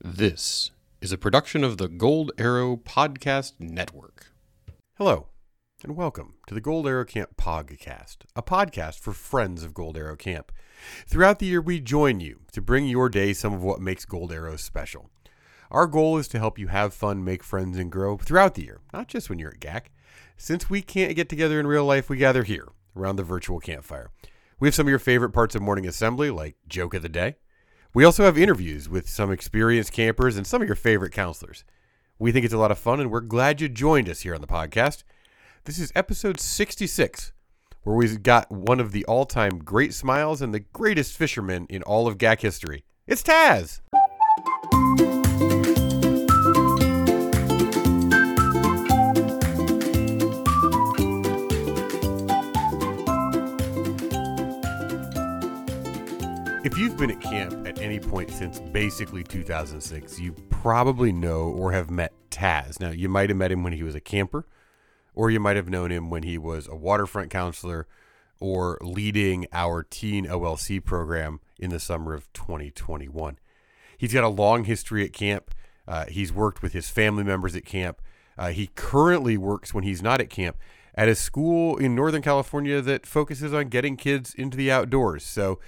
This is a production of the Gold Arrow Podcast Network. Hello, and welcome to the Gold Arrow Camp Podcast, a podcast for friends of Gold Arrow Camp. Throughout the year, we join you to bring your day some of what makes Gold Arrow special. Our goal is to help you have fun, make friends, and grow throughout the year, not just when you're at GAC. Since we can't get together in real life, we gather here around the virtual campfire. We have some of your favorite parts of morning assembly, like Joke of the Day. We also have interviews with some experienced campers and some of your favorite counselors. We think it's a lot of fun, and we're glad you joined us here on the podcast. This is episode 66, where we've got one of the all time great smiles and the greatest fisherman in all of GAC history. It's Taz! If you've been at camp any point since basically 2006, you probably know or have met Taz. Now, you might have met him when he was a camper, or you might have known him when he was a waterfront counselor or leading our teen OLC program in the summer of 2021. He's got a long history at camp. Uh, he's worked with his family members at camp. Uh, he currently works when he's not at camp at a school in Northern California that focuses on getting kids into the outdoors. So,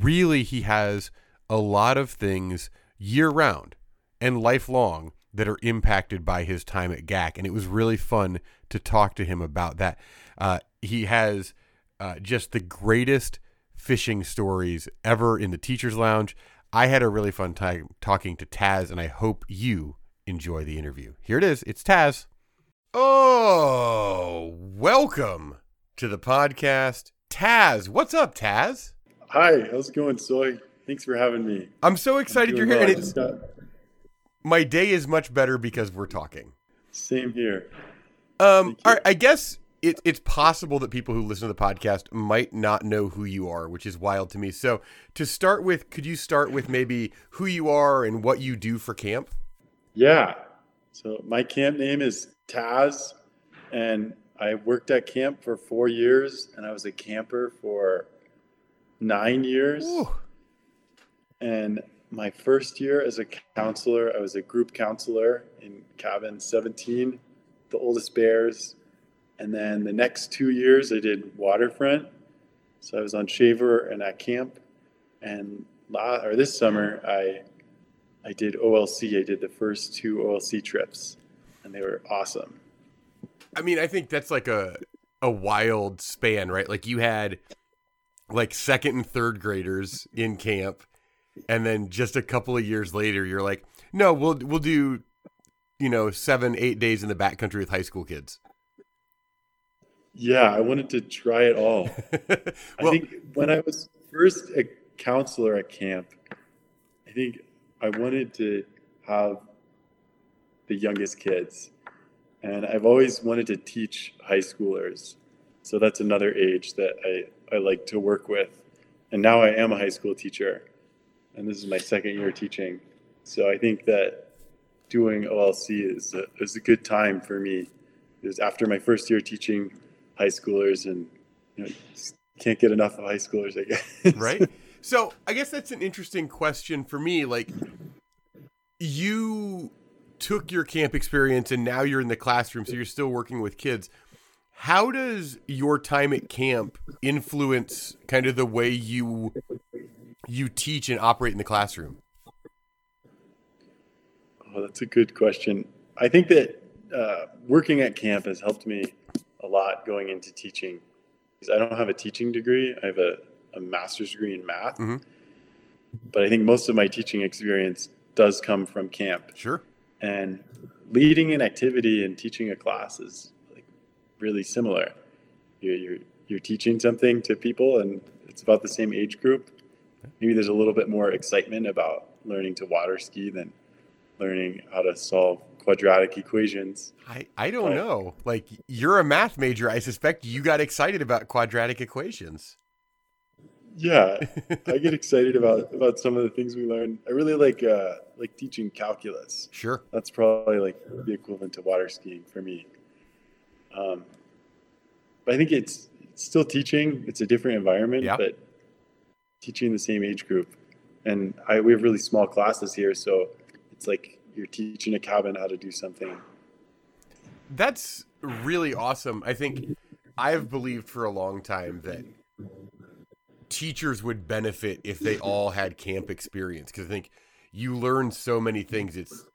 really, he has a lot of things year round and lifelong that are impacted by his time at GAC. And it was really fun to talk to him about that. Uh, he has uh, just the greatest fishing stories ever in the teacher's lounge. I had a really fun time talking to Taz, and I hope you enjoy the interview. Here it is. It's Taz. Oh, welcome to the podcast. Taz, what's up, Taz? Hi, how's it going, Soy? Thanks for having me. I'm so excited you're here. well. And I it's, got- my day is much better because we're talking. Same here. Um, all right, I guess it, it's possible that people who listen to the podcast might not know who you are, which is wild to me. So, to start with, could you start with maybe who you are and what you do for camp? Yeah. So my camp name is Taz, and I worked at camp for four years, and I was a camper for nine years. Ooh, And my first year as a counselor, I was a group counselor in cabin 17, the oldest bears. And then the next two years, I did waterfront. So I was on Shaver and at camp. And or this summer, I I did OLC. I did the first two OLC trips, and they were awesome. I mean, I think that's like a a wild span, right? Like you had like second and third graders in camp, and then just a couple of years later, you're like, no, we'll we'll do, you know, seven eight days in the backcountry with high school kids. Yeah, I wanted to try it all. well, I think when I was first a counselor at camp, I think I wanted to have the youngest kids. And I've always wanted to teach high schoolers. So that's another age that I, I like to work with. And now I am a high school teacher. And this is my second year teaching. So I think that doing OLC is a, is a good time for me. Is after my first year teaching high schoolers and you know, can't get enough of high schoolers, I guess. right? So I guess that's an interesting question for me. Like, you took your camp experience and now you're in the classroom, so you're still working with kids. How does your time at camp influence kind of the way you you teach and operate in the classroom? Oh, that's a good question. I think that uh, working at camp has helped me a lot going into teaching. Because I don't have a teaching degree, I have a, a master's degree in math. Mhm. But I think most of my teaching experience does come from camp. Sure. And leading an activity and teaching a class is like really similar. You're, you're, you're teaching something to people, and it's about the same age group. Maybe there's a little bit more excitement about learning to water ski than learning how to solve quadratic equations. I, I don't Right. know. Like you're a math major. I suspect you got excited about quadratic equations. Yeah, I get excited about about some of the things we learn. I really like uh, like teaching calculus. Sure. That's probably like the equivalent to water skiing for me. Um, but I think it's, it's still teaching. It's a different environment, Yeah. but teaching the same age group. And I, we have really small classes here, so it's like you're teaching a cabin how to do something. That's really awesome. I think I've believed for a long time that teachers would benefit if they all had camp experience because I think you learn so many things. It's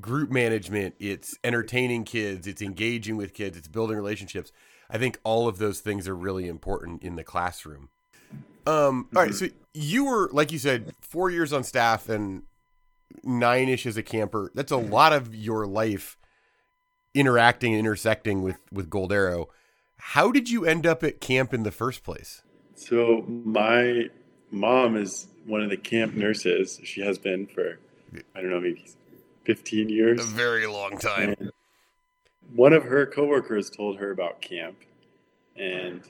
group management, it's entertaining kids, it's engaging with kids, it's building relationships. I think all of those things are really important in the classroom. Um, all right, so you were like you said, four years on staff and nine ish as a camper. That's a lot of your life interacting and intersecting with with Gold Arrow. How did you end up at camp in the first place? So my mom is one of the camp nurses. She has been for I don't know maybe 15 years. A very long time. And one of her coworkers told her about camp, and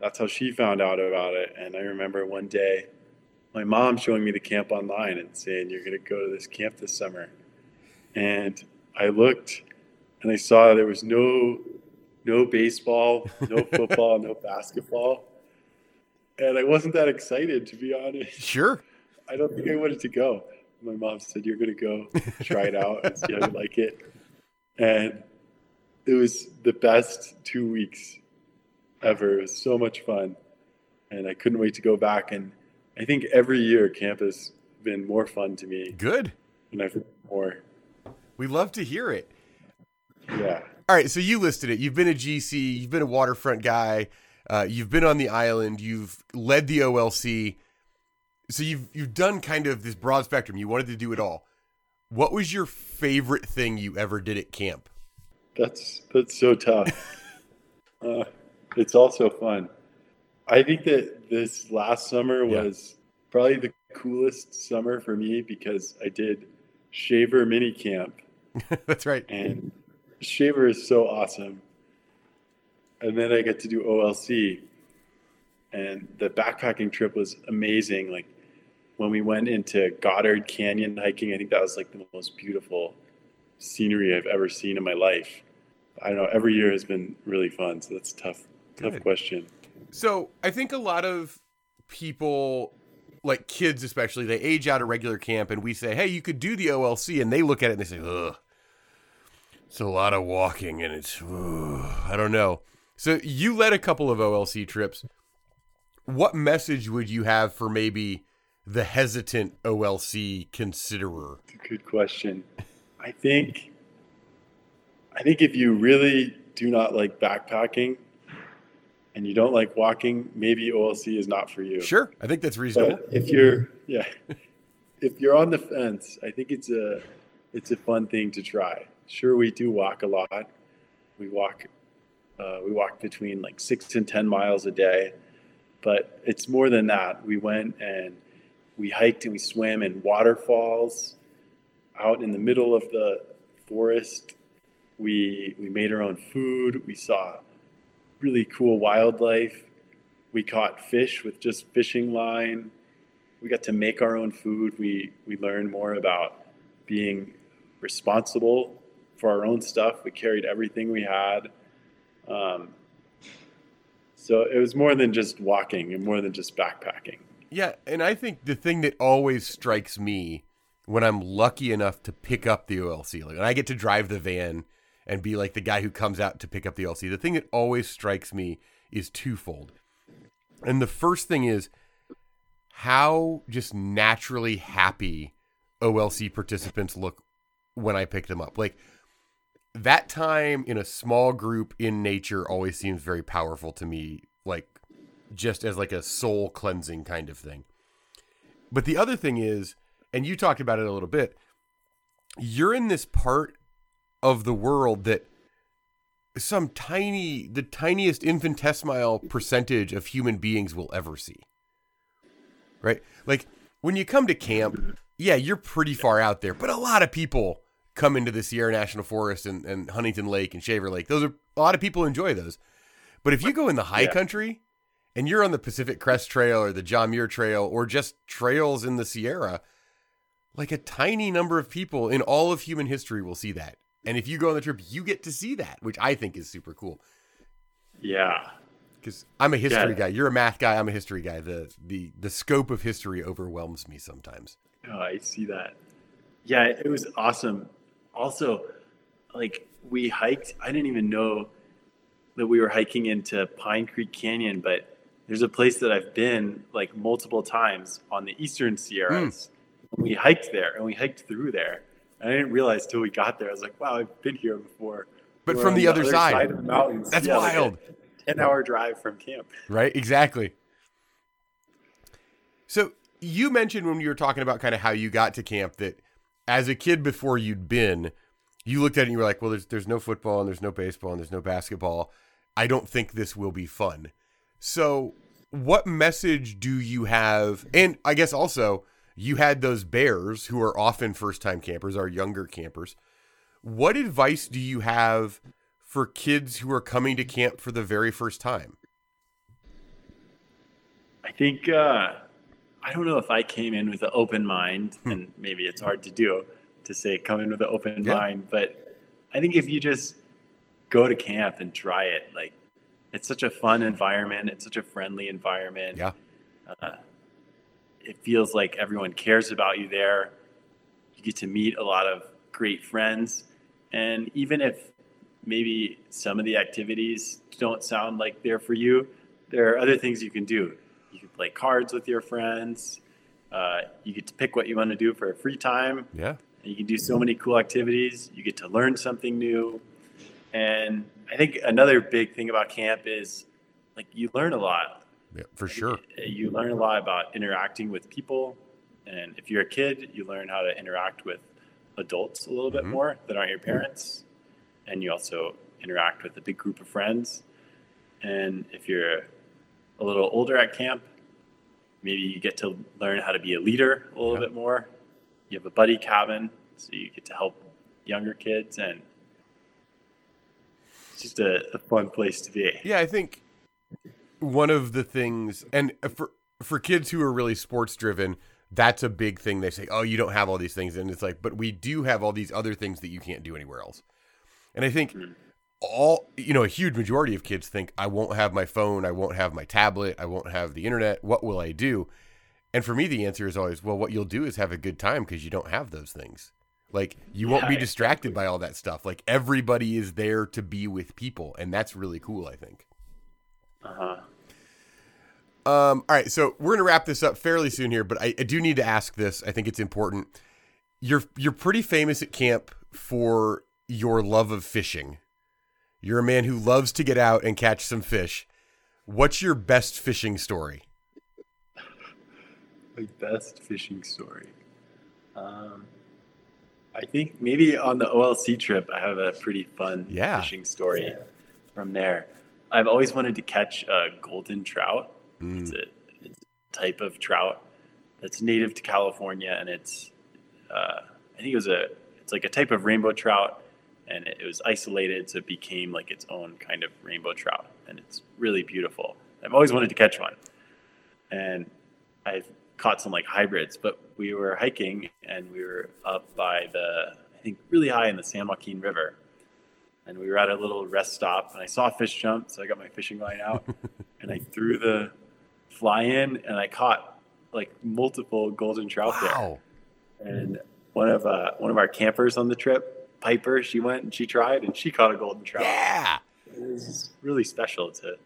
that's how she found out about it. And I remember one day, my mom showing me the camp online and saying, "You're going to go to this camp this summer," and I looked, and I saw there was no no baseball, no football, no basketball. And I wasn't that excited, to be honest. Sure. I don't think I wanted to go. My mom said, You're going to go try it out and see how you like it. And it was the best two weeks ever. It was so much fun. And I couldn't wait to go back. And I think every year camp has been more fun to me. Good. And I've more. We love to hear it. Yeah. All right, so you listed it. You've been a GC, you've been a waterfront guy, uh, you've been on the island, you've led the OLC. So you've you've done kind of this broad spectrum. You wanted to do it all. What was your favorite thing you ever did at camp? That's that's so tough. uh, it's also fun. I think that this last summer was yeah. probably the coolest summer for me because I did Shaver mini camp. That's right. And Shaver is so awesome. And then I get to do OLC. And the backpacking trip was amazing. Like when we went into Goddard Canyon hiking, I think that was like the most beautiful scenery I've ever seen in my life. I don't know, every year has been really fun. So that's a tough, tough Good. question. So I think a lot of people like kids especially they age out of regular camp and we say hey you could do the olc and they look at it and they say ugh it's a lot of walking and it's I don't know. So you led a couple of OLC trips. What message would you have for maybe the hesitant OLC considerer? Good question. I think I think if you really do not like backpacking and you don't like walking, maybe OLC is not for you. Sure, I think that's reasonable. But if you're yeah, if you're on the fence, I think it's a it's a fun thing to try sure we do walk a lot. We walk uh, we walk between like six and ten miles a day, but it's more than that. We went and we hiked and we swam in waterfalls out in the middle of the forest. We we made our own food. We saw really cool wildlife. We caught fish with just fishing line. We got to make our own food. We we learned more about being responsible for our own stuff. We carried everything we had. Um, so it was more than just walking and more than just backpacking. Yeah, and I think the thing that always strikes me when I'm lucky enough to pick up the OLC, like when I get to drive the van and be like the guy who comes out to pick up the OLC, the thing that always strikes me is twofold. And the first thing is how just naturally happy OLC participants look when I pick them up. Like that time in a small group in nature always seems very powerful to me like just as like a soul cleansing kind of thing but the other thing is and you talked about it a little bit you're in this part of the world that some tiny the tiniest infinitesimal percentage of human beings will ever see right like when you come to camp yeah you're pretty far out there but a lot of people come into the Sierra National Forest and, and Huntington Lake and Shaver Lake. Those are a lot of people enjoy those. But if you go in the high yeah. country and you're on the Pacific Crest Trail or the John Muir Trail or just trails in the Sierra, like a tiny number of people in all of human history will see that. And if you go on the trip, you get to see that, which I think is super cool. Yeah. Because I'm a history yeah. guy. You're a math guy. I'm a history guy. The the the scope of history overwhelms me sometimes. Oh, I see that. Yeah, it was awesome. Also, like we hiked. I didn't even know that we were hiking into Pine Creek Canyon, but there's a place that I've been like multiple times on the Eastern Sierras. Mm. We hiked there and we hiked through there. And I didn't realize till we got there. I was like, wow, I've been here before. But we're from the, the, other, side. side. of the mountains. That's yeah, wild. Like 10 hour drive from camp. Right, exactly. So you mentioned when you were talking about kind of how you got to camp that as a kid before you'd been, you looked at it and you were like, well, there's there's no football and there's no baseball and there's no basketball. I don't think this will be fun. So, what message do you have? And I guess also you had those bears who are often first time campers, are younger campers. What advice do you have for kids who are coming to camp for the very first time? I think uh, I don't know if I came in with an open mind, hmm. and maybe it's hard to do to say come in with an open yeah. mind, but I think if you just go to camp and try it, like it's such a fun environment, it's such a friendly environment. Yeah. Uh, it feels like everyone cares about you there. You get to meet a lot of great friends, and even if maybe some of the activities don't sound like they're for you, there are other things you can do You can play cards with your friends. Uh, you get to pick what you want to do for free time. Yeah. You can do so many cool activities. You get to learn something new. And I think another big thing about camp is like you learn a lot. Yeah, for sure. You learn a lot about interacting with people. And if you're a kid, you learn how to interact with adults a little bit mm-hmm. more that aren't your parents. And you also interact with a big group of friends. And if you're a little older at camp, maybe you get to learn how to be a leader a little yeah. bit more. You have a buddy cabin, so you get to help younger kids, and it's just a, a fun place to be. Yeah, I think one of the things, and for for kids who are really sports driven, that's a big thing. They say, "Oh, you don't have all these things," and it's like, but we do have all these other things that you can't do anywhere else. And I think. Mm-hmm all you know a huge majority of kids think i won't have my phone i won't have my tablet i won't have the internet what will i do? And for me the answer is always well what you'll do is have a good time because you don't have those things. Like you won't be distracted by all that stuff. Like everybody is there to be with people. And that's really cool i think. Uh-huh um all right so we're gonna wrap this up fairly soon here but I, I do need to ask this i think it's important you're you're pretty famous at camp for your love of fishing you're a man who loves to get out and catch some fish. What's your best fishing story? My best fishing story. Um, I think maybe on the OLC trip, I have a pretty fun yeah. fishing story yeah. from there. I've always wanted to catch a golden trout. Mm. It's, a, it's, a, type of trout that's native to California, and it's uh, I think it was a it's like a type of rainbow trout and it, was isolated, so it became like its own kind of rainbow trout, and it's really beautiful. I've always wanted to catch one, and I've caught some like hybrids, but we were hiking and we were up by the I think really high in the San Joaquin River, and we were at a little rest stop, and I saw a fish jump, so I got my fishing line out, and I threw the fly in, and I caught like multiple golden trout wow. there, and one of uh, one of our campers on the trip Piper, she went and she tried and she caught a golden trout. Yeah. It was really special to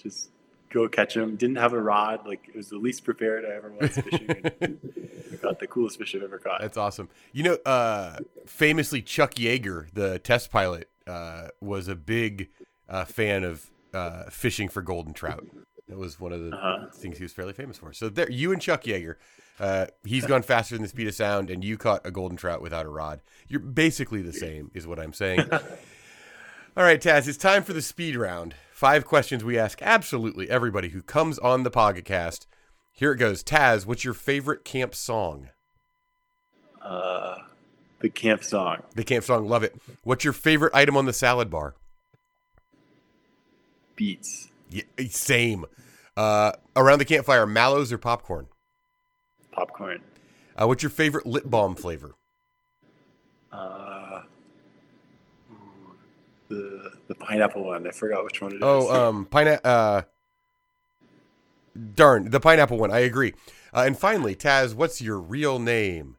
just go catch them. Didn't have a rod. Like it was the least prepared I ever was fishing. got the coolest fish I've ever caught. That's awesome. You know, uh, famously Chuck Yeager, the test pilot, uh, was a big uh, fan of uh, fishing for golden trout. That was one of the uh-huh. things he was fairly famous for. So there, you and Chuck Yeager uh, he's gone faster than the speed of sound, and you caught a golden trout without a rod. You're basically the same, is what I'm saying. All right, Taz, it's time for the speed round. Five questions we ask absolutely everybody who comes on the podcast. Here it goes. Taz, what's your favorite camp song? Uh, the camp song. The camp song, love it. What's your favorite item on the salad bar? Beets. Yeah, same. Uh, around the campfire, mallows or popcorn? popcorn. Uh, what's your favorite lip balm flavor? Uh, the the pineapple one. I forgot which one it is. oh, um, pineapple. Uh, darn, the pineapple one. I agree. Uh, and finally, Taz, what's your real name?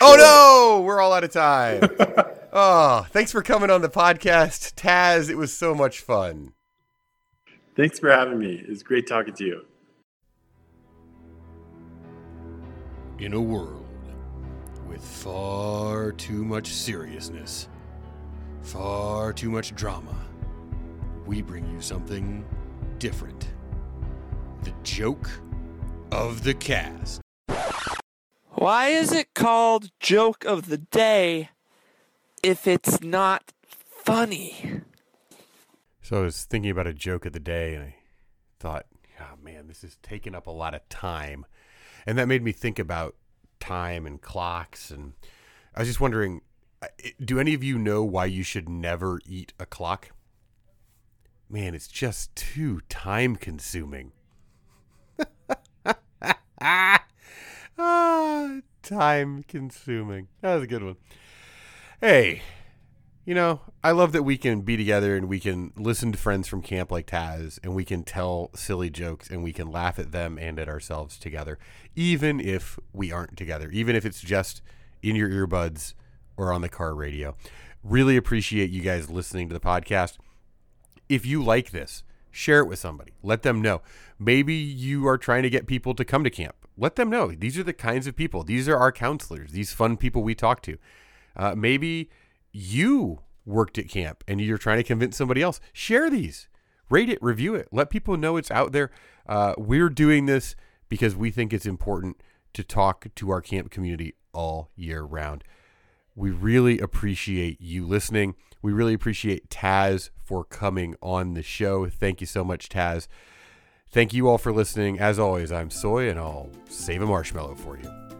Oh no, we're all out of time. oh, thanks for coming on the podcast, Taz. It was so much fun. Thanks for having me. It was great talking to you. In a world with far too much seriousness, far too much drama, we bring you something different. The joke of the cast. Why is it called joke of the day if it's not funny? So I was thinking about a joke of the day and I thought, oh man, this is taking up a lot of time. And that made me think about time and clocks. And I was just wondering do any of you know why you should never eat a clock? Man, it's just too time consuming. ah, time consuming. That was a good one. Hey, you know, I love that we can be together and we can listen to friends from camp like Taz and we can tell silly jokes and we can laugh at them and at ourselves together, even if we aren't together, even if it's just in your earbuds or on the car radio. Really appreciate you guys listening to the podcast. If you like this, share it with somebody. Let them know. Maybe you are trying to get people to come to camp. Let them know. These are the kinds of people. These are our counselors, these fun people we talk to. Uh, maybe you worked at camp and you're trying to convince somebody else. Share these, rate it, review it, let people know it's out there. Uh, we're doing this because we think it's important to talk to our camp community all year round. We really appreciate you listening. We really appreciate Taz for coming on the show. Thank you so much, Taz. Thank you all for listening. As always, I'm Soy, and I'll save a marshmallow for you.